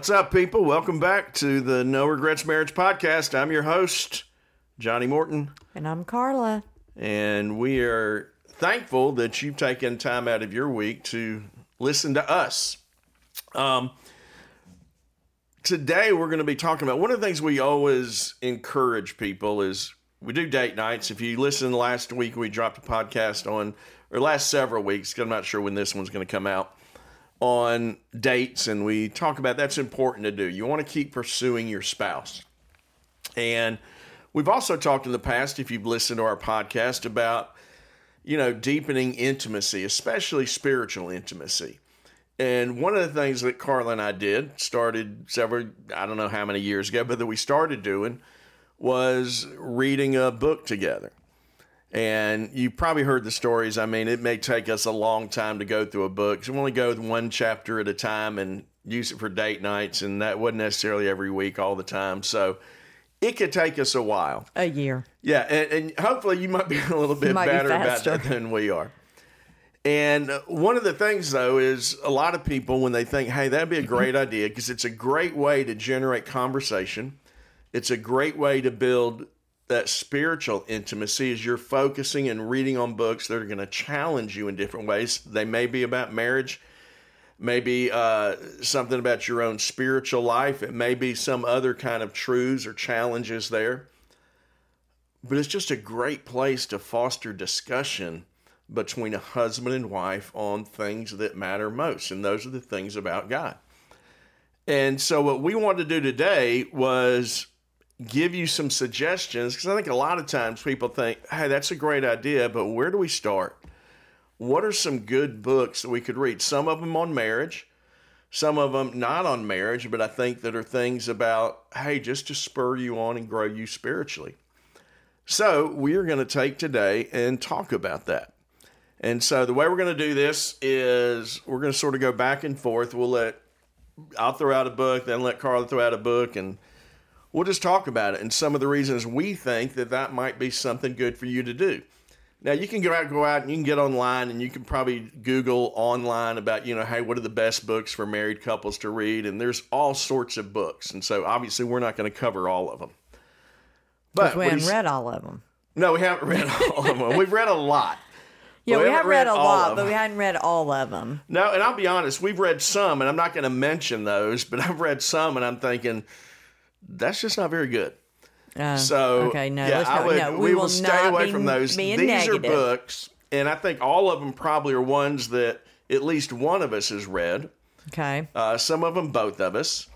What's up, people? Welcome back to the No Regrets Marriage Podcast. I'm your host, Johnny Morton, And I'm Carla. and we are thankful that you've taken time out of your week to listen to us. Um, today, we're going to be talking about one of the things we always encourage people is we do date nights. If you listen last week, we dropped a podcast on, or last several weeks, I'm not sure when this one's going to come out on dates and we talk about that's important to do. You want to keep pursuing your spouse. And we've also talked in the past, if you've listened to our podcast, about, you know, deepening intimacy, especially spiritual intimacy. And one of the things that Carla and I did, started several, I don't know how many years ago, but that we started doing was reading a book together. And you probably heard the stories. I mean, it may take us a long time to go through a book. So we only go with one chapter at a time and use it for date nights. And that wasn't necessarily every week all the time. So it could take us a while. A year. Yeah. And, and hopefully you might be a little bit Might be better about that than we are. And one of the things, though, is a lot of people, when they think, hey, that'd be a great idea, because it's a great way to generate conversation. It's a great way to build that spiritual intimacy is you're focusing and reading on books that are going to challenge you in different ways. They may be about marriage, maybe uh, something about your own spiritual life. It may be some other kind of truths or challenges there. But it's just a great place to foster discussion between a husband and wife on things that matter most. And those are the things about God. And so, what we wanted to do today was give you some suggestions because I think a lot of times people think, hey, that's a great idea, but where do we start? What are some good books that we could read? Some of them on marriage, some of them not on marriage, but I think that are things about, hey, just to spur you on and grow you spiritually. So, we are going to take today and talk about that. And so, the way we're going to do this is we're going to sort of go back and forth. We'll let, I'll throw out a book, then let Carla throw out a book, and we'll just talk about it and some of the reasons we think that that might be something good for you to do. Now you can go out, go out, and you can get online, and you can probably Google online about you know, hey, what are the best books for married couples to read? And there's all sorts of books, and so obviously we're not going to cover all of them. But we we haven't read all of them. no, we haven't read all of them. We've read a lot. Yeah, But we, have read, a lot, but we hadn't read all of them. No, and I'll be honest, we've read some, and I'm not going to mention those, but I've read some, and I'm thinking that's just not very good. Uh, So okay, no, yeah, not, would, no, we, will will stay away be from those. These negative. are books, and I think all of them probably are ones that at least one of us has read. Okay. Uh, some of them, both of us,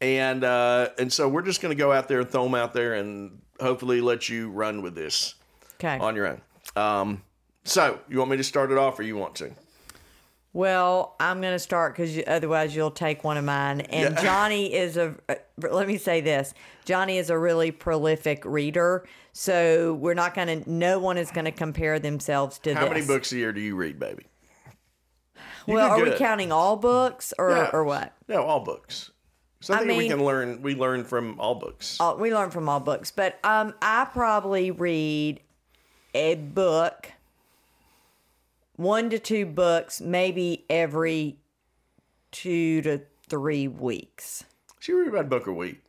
and uh, and so we're just going to go out there and throw them out there, and hopefully let you run with this Okay. on your own. Um, so you want me to start it off, or you want to? Well, I'm going to start because otherwise you'll take one of mine. And Yeah. Johnny is a, let me say this Johnny is a really prolific reader. So we're not going to, no one is going to compare themselves to How this. many books a year do you read, baby? You Well, are we counting all books or, or what? No, all books. So I I think we can learn. We learn from all books. all, we learn from all books, but um, I probably read a book, one to two books, maybe every two to three weeks. She read about a book a week.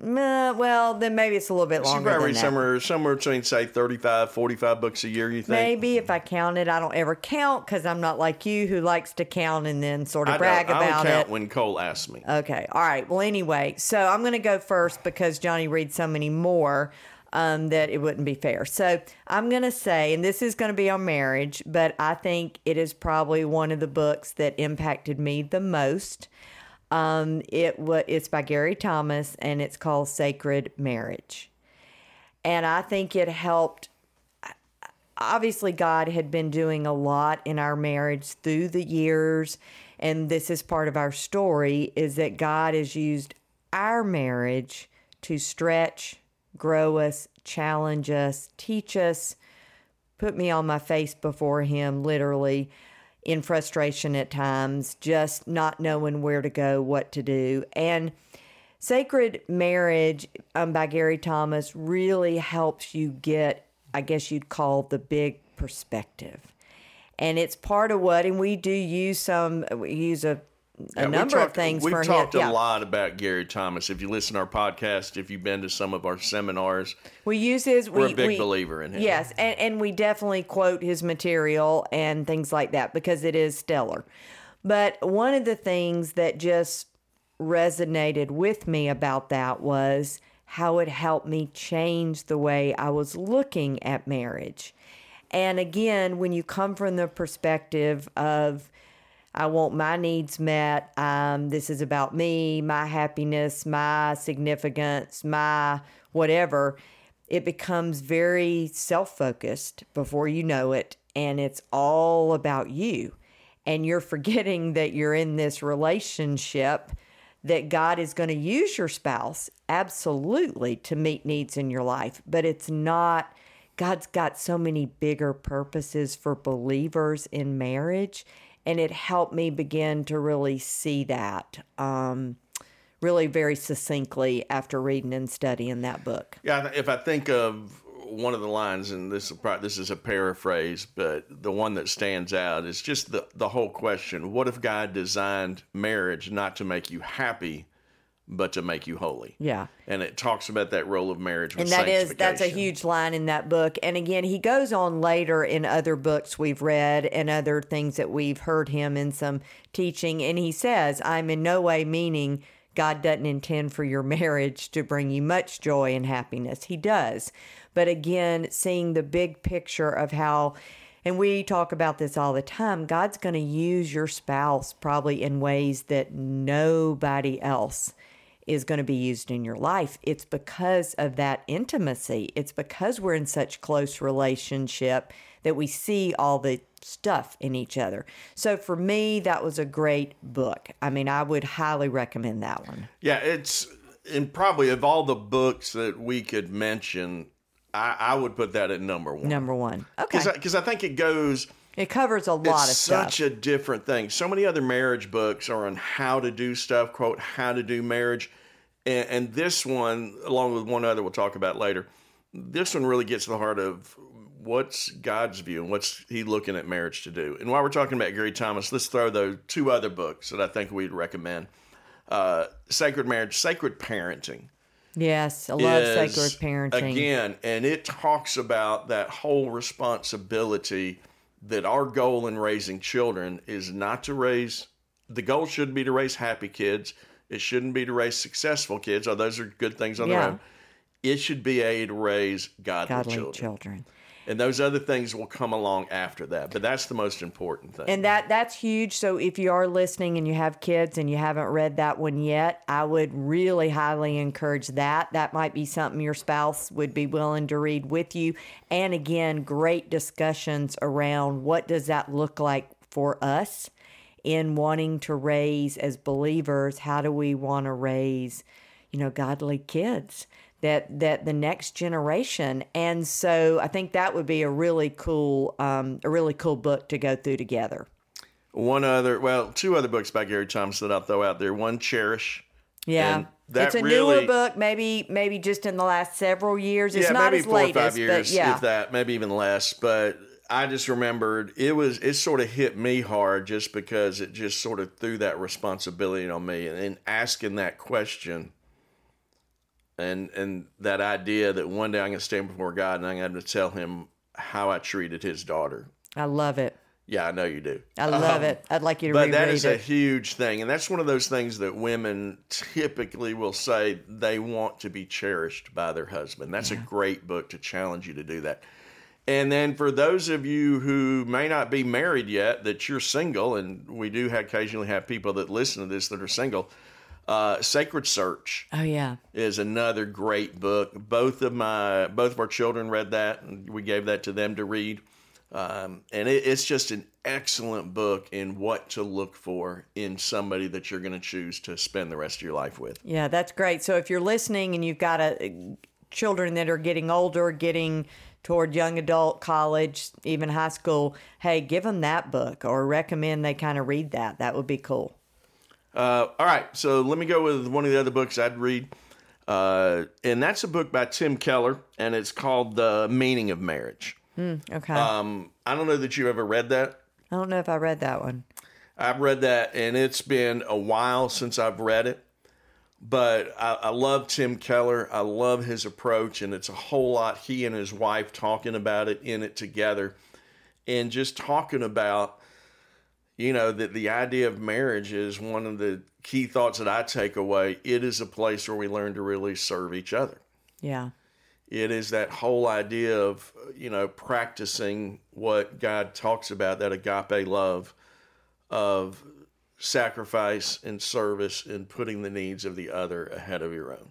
Uh, well, then maybe it's a little bit longer. She probably than read that. somewhere somewhere between say 35, 45 books a year. You think? Maybe if I counted, I don't ever count because I'm not like you who likes to count and then sort of I brag I about only count it. when Cole asks me. Okay. All right. Well, anyway, so I'm going to go first because Johnny reads so many more um, that it wouldn't be fair. So I'm going to say, and this is going to be on marriage, but I think it is probably one of the books that impacted me the most. Um, it wa it's by Gary Thomas and it's called Sacred Marriage. And I think it helped obviously God had been doing a lot in our marriage through the years and this is part of our story is that God has used our marriage to stretch, grow us, challenge us, teach us, put me on my face before him literally in frustration at times, just not knowing where to go, what to do. And Sacred Marriage um, by Gary Thomas really helps you get, I guess you'd call the big perspective. And it's part of what, and we do use some, we use a a Yeah, number of things We've talked him. a Yeah. lot about Gary Thomas. If you listen to our podcast, if you've been to some of our seminars, We use his. we're we, a big we- believer in him. Yes, and, and we definitely quote his material and things like that because it is stellar. But one of the things that just resonated with me about that was how it helped me change the way I was looking at marriage. And again, when you come from the perspective of, I want my needs met. Um, this is about me, my happiness, my significance, my whatever. It becomes very self focused before you know it. And it's all about you. And you're forgetting that you're in this relationship, that God is going to use your spouse absolutely to meet needs in your life. But it's not, God's got so many bigger purposes for believers in marriage and it helped me begin to really see that um, really very succinctly after reading and studying that book. Yeah, if I think of one of the lines, and this is this is a paraphrase, but the one that stands out is just the the whole question: What if God designed marriage not to make you happy, but to make you holy? Yeah. And it talks about that role of marriage, with And that is that's a huge line in that book. And again, he goes on later in other books we've read and other things that we've heard him in some teaching and he says, I'm in no way meaning God doesn't intend for your marriage to bring you much joy and happiness. He does. But again, seeing the big picture of how and we talk about this all the time. God's going to use your spouse probably in ways that nobody else is going to be used in your life. It's because of that intimacy. It's because we're in such close relationship that we see all the stuff in each other. So for me, that was a great book. I mean, I would highly recommend that one. Yeah, it's and probably of all the books that we could mention, I, I would put that at number one. Number one. Okay. Because I, think it goes. It covers a lot of it's stuff. such a different thing. So many other marriage books are on how to do stuff, quote, how to do marriage. And, and this one, along with one other we'll talk about later, this one really gets to the heart of what's God's view and what's He looking at marriage to do. And while we're talking about Gary Thomas, let's throw those two other books that I think we'd recommend uh, Sacred Marriage, Sacred Parenting yes, I love is, sacred parenting. Again, and it talks about that whole responsibility that our goal in raising children is not to raise the goal shouldn't be to raise happy kids. It shouldn't be to raise successful kids, although those are good things on Yeah. their own. It should be a to raise godly, Godly children. children. And those other things will come along after that. But that's the most important thing. And that that's huge. So if you are listening and you have kids and you haven't read that one yet, I would really highly encourage that. That might be something your spouse would be willing to read with you. And again, great discussions around what does that look like for us in wanting to raise as believers, how do we want to raise, you know, godly kids? That, that the next generation and so I think that would be a really cool um, a really cool book to go through together. One other, well, two other books by Gary Thomas that I'll throw out there. One, Cherish. Yeah. It's a really- newer book, maybe maybe just in the last several years. It's yeah, not maybe as four latest, or five years, yeah. if that, maybe even less. But I just remembered it was it sort of hit me hard just because it just sort of threw that responsibility on me and, and asking that question and and that idea that one day I'm gonna stand before God and I'm gonna tell him how I treated his daughter. I love it. Yeah, I know you do. I love Um, it. I'd like you to But that is a huge thing, and that's one of those things that women typically will say they want to be cherished by their husband. That's a great book to challenge you to do that. And then for those of you who may not be married yet, that you're single, and we do occasionally have people that listen to this that are single. Uh, Sacred Search oh yeah. is another great book. Both of my both of our children read that, and we gave that to them to read. Um, and it, it's just an excellent book in what to look for in somebody that you're going to choose to spend the rest of your life with. Yeah, that's great. So if you're listening and you've got a children that are getting older, getting toward young adult, college, even high school, hey, give them that book or recommend they kind of read that. That would be cool. Uh, all right, so let me go with one of the other books I'd read. Uh, and that's a book by Tim Keller, and it's called The Meaning of Marriage. Okay. Um, I don't know that you ever read that. I don't know if I read that one. I've read that, and it's been a while since I've read it. But I, I love Tim Keller. I love his approach, and it's a whole lot. He and his wife talking about it in it together, and just talking about, you know, that the idea of marriage is one of the key thoughts that I take away. It is a place where we learn to really serve each other. Yeah. It is that whole idea of, you know, practicing what God talks about, that agape love of sacrifice and service and putting the needs of the other ahead of your own.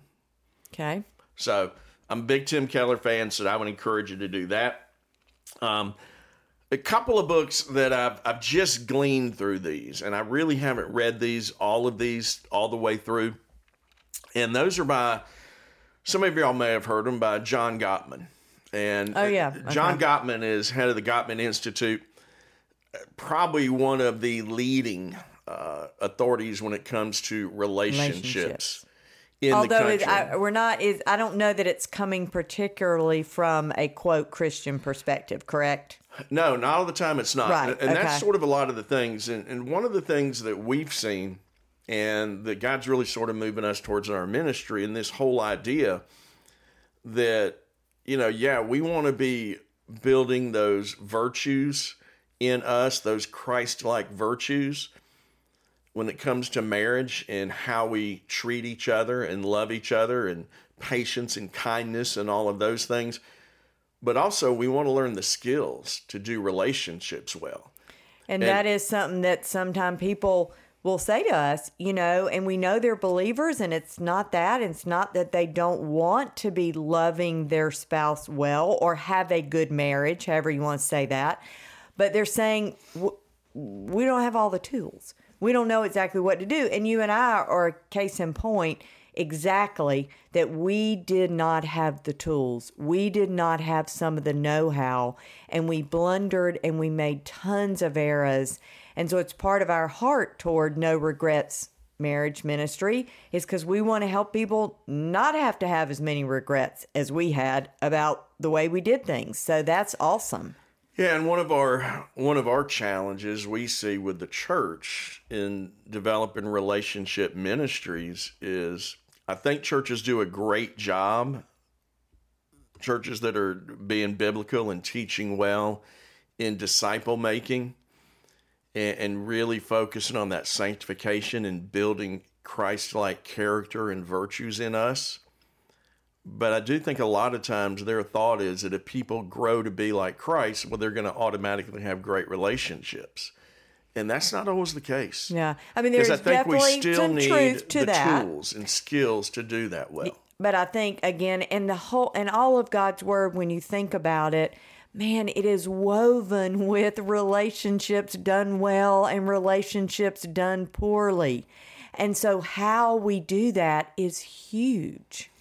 Okay. So I'm a big Tim Keller fan, so I would encourage you to do that. Um, a couple of books that I've, I've just gleaned through these, and I really haven't read these, all of these, all the way through. And those are by, some of y'all may have heard them, by John Gottman. And Oh, yeah. John Okay. Gottman is head of the Gottman Institute, probably one of the leading uh, authorities when it comes to relationships, Relationships. In the Although country. it, I, we're not, is I don't know that it's coming particularly from a quote Christian perspective. Correct. No, not all the time it's not. Right, And that's okay. sort of a lot of the things. And, and one of the things that we've seen and that God's really sort of moving us towards in our ministry and this whole idea that, you know, yeah, we want to be building those virtues in us, those Christ like virtues when it comes to marriage and how we treat each other and love each other and patience and kindness and all of those things but also we want to learn the skills to do relationships well. And, And- that is something that sometimes people will say to us, you know, and we know they're believers, and it's not that. It's not that they don't want to be loving their spouse well or have a good marriage, however you want to say that. But they're saying, we don't have all the tools. We don't know exactly what to do. And you and I are a case in point exactly that we did not have the tools. We did not have some of the know how, and we blundered and we made tons of errors. And so it's part of our heart toward no regrets marriage ministry is because we want to help people not have to have as many regrets as we had about the way we did things. So that's awesome. Yeah, and one of our one of our challenges we see with the church in developing relationship ministries is I think churches do a great job. Churches that are being biblical and teaching well in disciple making and, and really focusing on that sanctification and building Christ like character and virtues in us. But I do think a lot of times their thought is that if people grow to be like Christ, well, they're going to automatically have great relationships. And that's not always the case. Yeah. I mean, Because there's I think we still some need truth to the that. tools and skills to do that well. But I think again, in the whole and all of God's word, when you think about it, man, it is woven with relationships done well and relationships done poorly. And so how we do that is huge.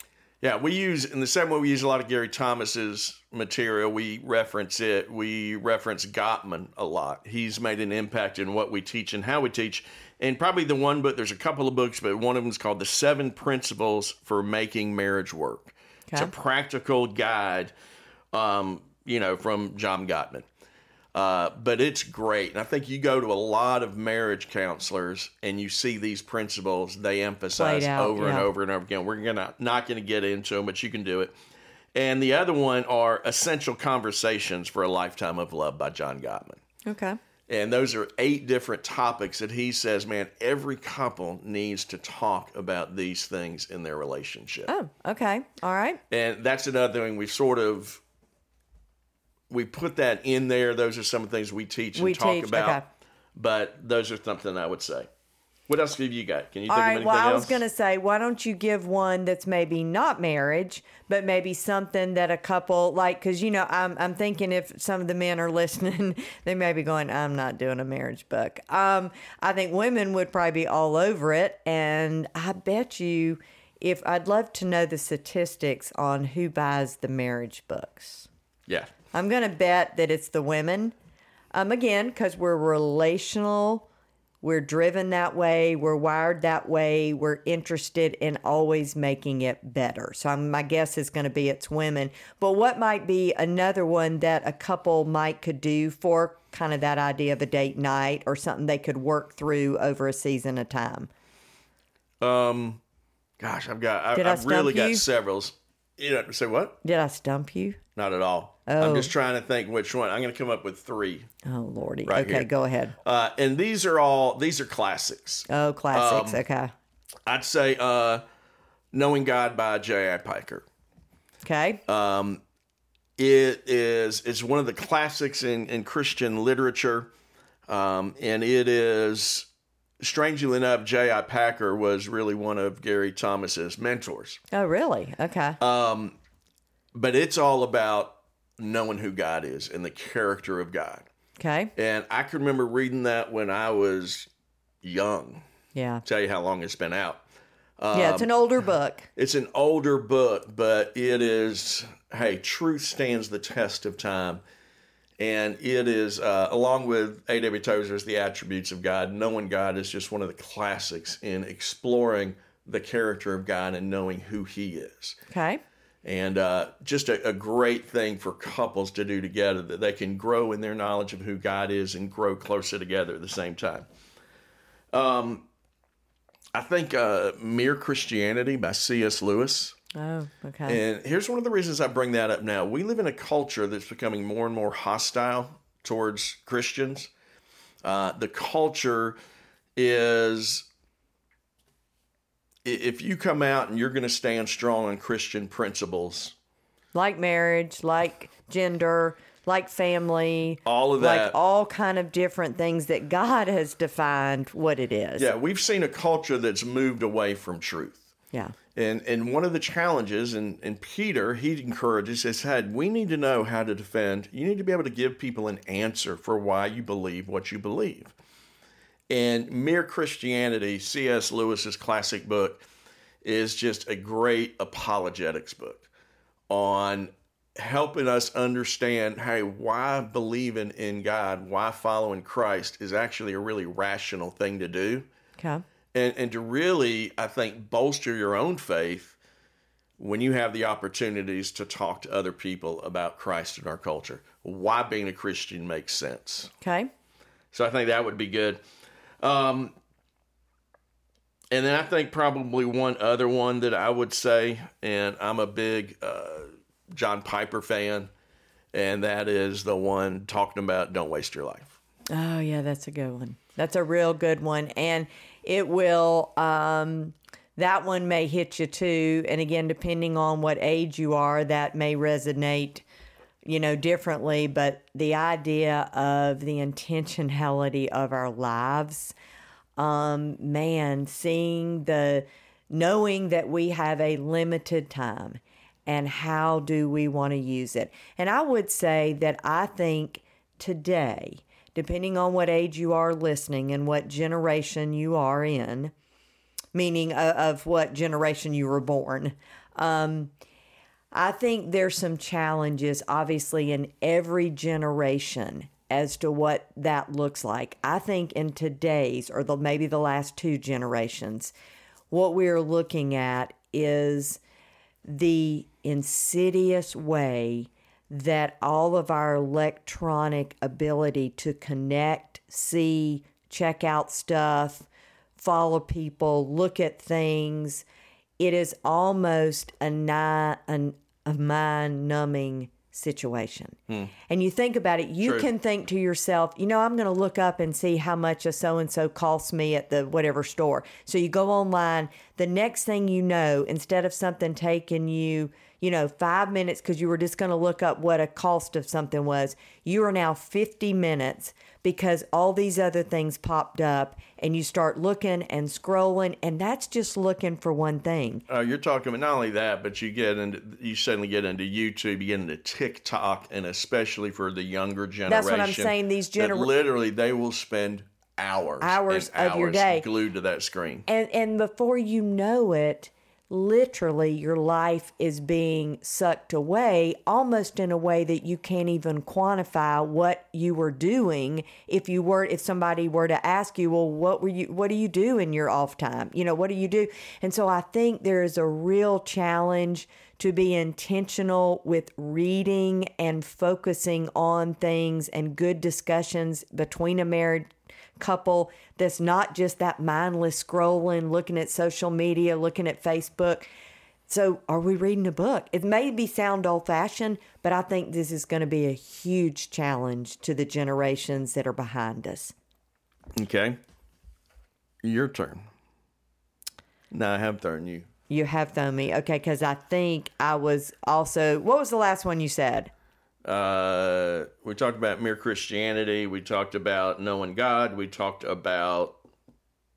Yeah, we use in the same way we use a lot of Gary Thomas's material. We reference it. We reference Gottman a lot. He's made an impact in what we teach and how we teach. And probably the one book. There's a couple of books, but one of them is called "The Seven Principles for Making Marriage Work." It's a practical guide, um, you know, from John Gottman. Uh, but it's great. And I think you go to a lot of marriage counselors and you see these principles they emphasize out, over and over and over again. We're gonna not going to get into them, but you can do it. And the other one are Essential Conversations for a Lifetime of Love by John Gottman. Okay. And those are eight different topics that he says, man, every couple needs to talk about these things in their relationship. Oh, okay. All right. And that's another thing we sort of we put that in there. Those are some of the things we teach and We talk teach, about. okay. But those are something I would say. What else have you got? Can you All think of anything Well, I was going to say, why don't you give one that's maybe not marriage, but maybe something that a couple like? Because you know, I'm I'm thinking if some of the men are listening, they may be going, "I'm not doing a marriage book." Um, I think women would probably be all over it, and I bet you, if I'd love to know the statistics on who buys the marriage books. yeah. I'm going to bet that it's the women. Um, again, because we're relational, We're driven that way. We're wired that way. We're interested in always making it better. So I'm, my guess is going to be it's women. But what might be another one that a couple might could do for kind of that idea of a date night or something they could work through over a season of time? Um, gosh, I've got. I, I've really you? got severals. You know, say what? Did I stump you? Not at all. Oh. I'm just trying to think which one. I'm going to come up with three. Oh lordy. Right okay, here. go ahead. Uh, and these are all these are classics. Oh, classics. Um, okay. I'd say uh, "Knowing God" by J.I. Packer. Okay. Uh, It is it's one of the classics in, in Christian literature, um, and it is strangely enough, J.I. Packer was really one of Gary Thomas's mentors. oh, really? Okay. Um, But it's all about knowing who God is and the character of God. okay. And I can remember reading that when I was young. Yeah. Tell you how long it's been out. yeah, um, it's an older book. It's an older book, but it is, hey, truth stands the test of time. And it is, uh, along with A.W. Tozer's The Attributes of God, Knowing God is just one of the classics in exploring the character of God and knowing who He is. Okay. And uh, just a, a great thing for couples to do together that they can grow in their knowledge of who God is and grow closer together at the same time. Um, I think uh, Mere Christianity by C.S. Lewis. Oh, okay. And here's one of the reasons I bring that up now. We live in a culture that's becoming more and more hostile towards Christians. Uh, the culture is if you come out and you're going to stand strong on Christian principles, like marriage, like gender, like family, all of that, like all kind of different things that God has defined what it is. yeah, we've seen a culture that's moved away from truth. Yeah. And and one of the challenges, and, and Peter, he encourages, he said, we need to know how to defend. You need to be able to give people an answer for why you believe what you believe. And Mere Christianity, C.S. Lewis's classic book, is just a great apologetics book on helping us understand, hey, why believing in God, why following Christ is actually a really rational thing to do Okay. And and to really I think bolster your own faith when you have the opportunities to talk to other people about Christ in our culture. Why being a Christian makes sense. Okay. So I think that would be good. Um, and then I think probably one other one that I would say, and I'm a big uh, John Piper fan, and that is the one talking about don't waste your life. Oh yeah, that's a good one. That's a real good one, and it will. Um, that one may hit you too, and again, depending on what age you are, that may resonate, you know, differently. But the idea of the intentionality of our lives, um, man, seeing the knowing that we have a limited time and how do we want to use it. And I would say that I think today, depending on what age you are listening and what generation you are in, meaning of, of what generation you were born, um, I think there's some challenges, obviously, in every generation as to what that looks like. I think in today's, or the, maybe the last two generations, what we're looking at is the insidious way that all of our electronic ability to connect, see, check out stuff, follow people, look at things, it is almost a, ni- an, a mind numbing situation. Hmm. And you think about it, you True. can think to yourself, you know, I'm going to look up and see how much a so and so costs me at the whatever store. So you go online. The next thing you know, instead of something taking you, you know, five minutes because you were just going to look up what a cost of something was, you are now 50 minutes because all these other things popped up and you start looking and scrolling. And that's just looking for one thing. Oh, you're talking about not only that, but you get into you suddenly get into YouTube, you get into TikTok, and especially for the younger generation. That's what I'm saying, these that gener- literally they will spend hours, Hours of your day. glued to that screen. and and before you know it literally your life is being sucked away almost in a way that you can't even quantify what you were doing if you were if somebody were to ask you well what were you what do you do in your off time? You know what do you do? And so i think there is a real challenge to be intentional with reading and focusing on things and good discussions between a married couple that's not just that mindless scrolling, looking at social media, looking at Facebook. So, are we reading a book? It may be sound old fashioned, but I think this is going to be a huge challenge to the generations that are behind us. Okay. Your turn. No, I have thrown you. You have thrown me. Okay, because I think I was also. What was the last one you said? Uh, we talked about mere Christianity. We talked about knowing God. We talked about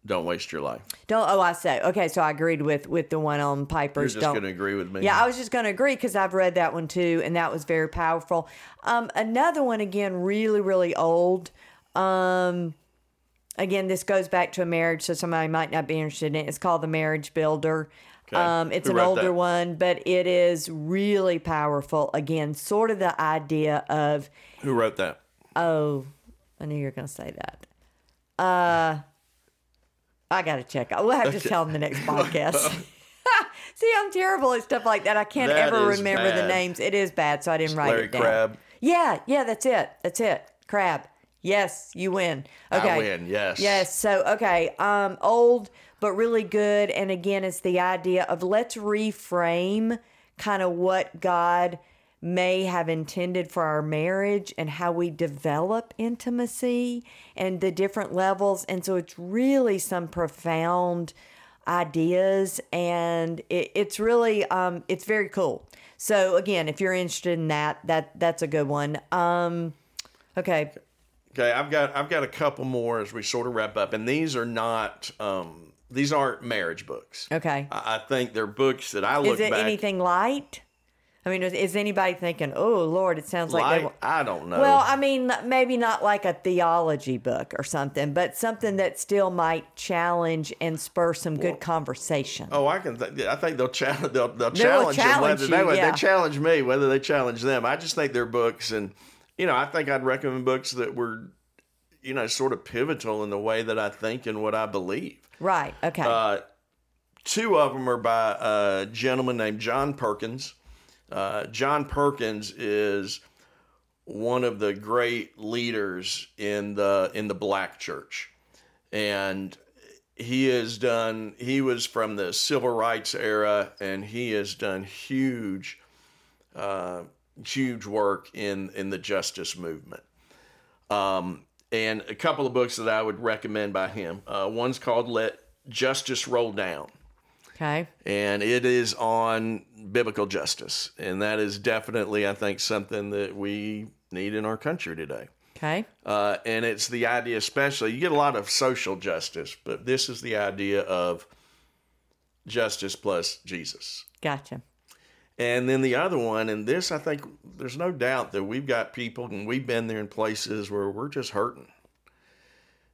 don't waste your life. Don't. Oh, I say. Okay, so I agreed with with the one on You're Piper's. just don't. going to agree with me. Yeah, I was just going to agree because I've read that one too, and that was very powerful. Um, another one again, really, really old. Um, again, this goes back to a marriage, so somebody might not be interested in it. It's called The Marriage Builder. Okay. Um, it's Who an older that? one, but it is really powerful. Again, sort of the idea of Who wrote that? Oh, I knew you were going to say that. Uh, I got to check. We'll have to tell them the next podcast. See, I'm terrible at stuff like that. I can't That ever remember the names. It is bad, so I didn't write Larry it down. Crabb. Yeah, yeah, that's it. That's it. Crabb. Yes, you win. Okay. I win. Yes. Yes. So okay, um, old but really good. And again, it's the idea of let's reframe kind of what God may have intended for our marriage and how we develop intimacy and the different levels. And so it's really some profound ideas and it, it's really um, it's very cool. So again, if you're interested in that, that that's a good one. Um, okay. Okay, I've got I've got a couple more as we sort of wrap up, and these are not um, these aren't marriage books. Okay. I, I think they're books that I look Is it back. anything light? I mean, is, is anybody thinking, "Oh Lord, it sounds like they I don't know. Well, I mean, maybe not like a theology book or something, but something that still might challenge and spur some good conversation. Oh, I can. Th- I think they'll challenge. They'll, they'll They will challenge them whether you, they, yeah. they challenge me, whether they challenge them. I just think they're books, and you know, I think I'd recommend books that were, you know, sort of pivotal in the way that I think and what I believe. Right. Okay. Uh, two of them are by a gentleman named John Perkins. Uh, John Perkins is one of the great leaders in the in the black church, and he has done. He was from the civil rights era, and he has done huge, uh, huge work in in the justice movement. Um, and a couple of books that I would recommend by him. Uh, one's called "Let Justice Roll Down." okay. and it is on biblical justice and that is definitely i think something that we need in our country today Okay. uh, and it's the idea especially you get a lot of social justice but this is the idea of justice plus jesus Gotcha. And then the other one and this i think there's no doubt that we've got people and we've been there in places where we're just hurting.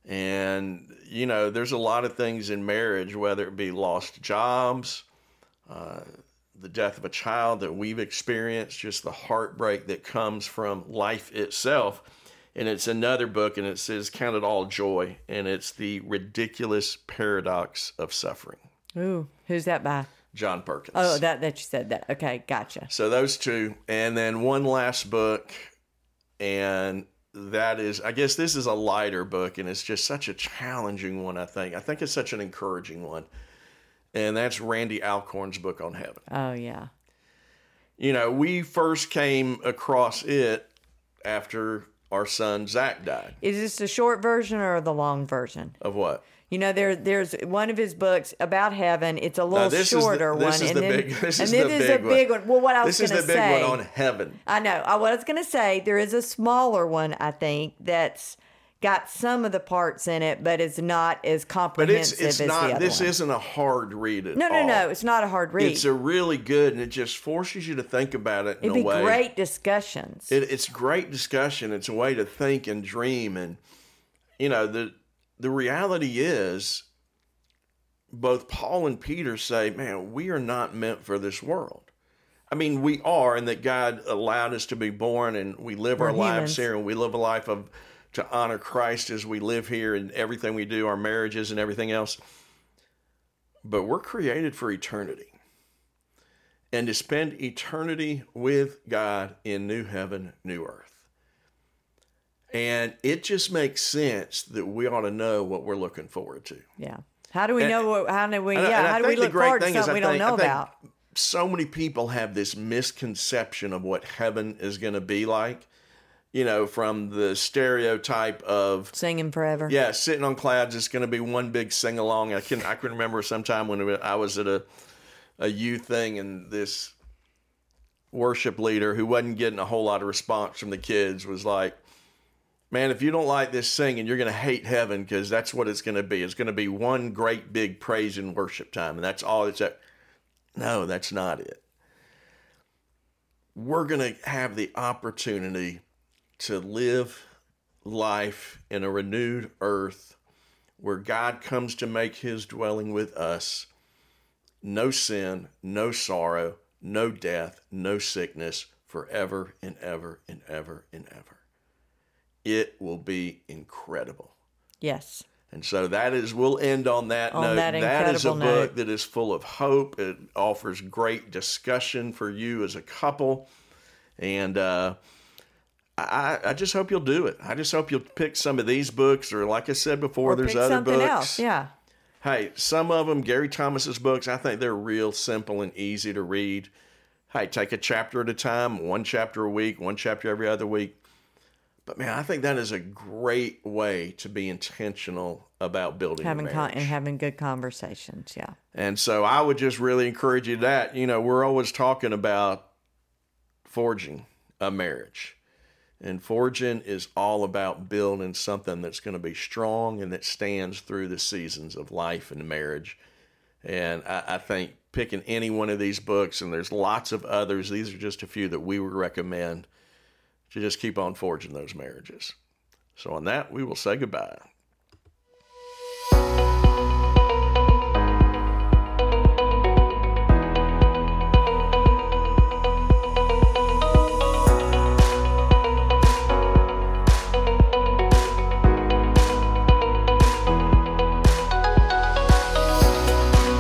And you know there's a lot of things in marriage whether it be lost jobs uh, the death of a child that we've experienced just the heartbreak that comes from life itself. And it's another book and it says count it all joy and it's the ridiculous paradox of suffering. Ooh, who's that by? John perkins Oh, that that you said that. Okay, gotcha. so those two, and then one last book, and that is, I guess this is a lighter book, and it's just such a challenging one. I think. I think it's such an encouraging one, and that's Randy Alcorn's book on heaven. Oh yeah. You know, we first came across it after our son Zach died. Is this the short version or the long version? Of what? You know, there there's one of his books about heaven. It's a little this is the- shorter this one, is and the then big- this and is then the there's big a big one. Well, what I was This is going the to big say, one on heaven. I know. I, what I was going to say, there is a smaller one. I think that's got some of the parts in it, but it's not as comprehensive. But it's it's not. This one. isn't a hard read at no, no, all. no. It's not a hard read. It's a really good, and it just forces you to think about it in It'd a be way. great discussions. It, it's great discussion. It's a way to think and dream, and you know the the reality is both Paul and Peter say, man, we are not meant for this world. I mean, we are, and that God allowed us to be born and we live We're our lives here and we live a life of to honor Christ as we live here and everything we do, our marriages and everything else. But we're created for eternity and to spend eternity with God in new heaven, new earth. And it just makes sense that we ought to know what we're looking forward to. Yeah. How do we And- know? What, how do we? Yeah. how do we think look forward to something we I don't know think about? So many people have this misconception of what heaven is going to be like. You know, from the stereotype of Singing forever. yeah, sitting on clouds. It's going to be one big sing along. I can I can remember sometime when I was at a a youth thing and this worship leader who wasn't getting a whole lot of response from the kids was like, "Man, if you don't like this singing, you're going to hate heaven because that's what it's going to be. It's going to be one great big praise and worship time, and that's all it's at." No, that's not it. We're going to have the opportunity to live life in a renewed earth where God comes to make his dwelling with us. No sin, no sorrow, no death, no sickness, forever and ever and ever and ever. It will be incredible. Yes. And so that is, we'll end on that On note. that that is a incredible book that is full of hope. It offers great discussion for you as a couple. And uh, I, I just hope you'll do it. I just hope you'll pick some of these books, or like I said before, Or there's pick other something books. else. Yeah. Hey, some of them, Gary Thomas's books, I think they're real simple and easy to read. Hey, take a chapter at a time, one chapter a week, one chapter every other week. But man, I think that is a great way to be intentional about building Having con- marriage. and having good conversations. Yeah. And so I would just really encourage you that, you know, we're always talking about forging a marriage. And forging is all about building something that's going to be strong and that stands through the seasons of life and marriage. And I, I think picking any one of these books, and there's lots of others, these are just a few that we would recommend to just keep on forging those marriages. So, on that, we will say goodbye.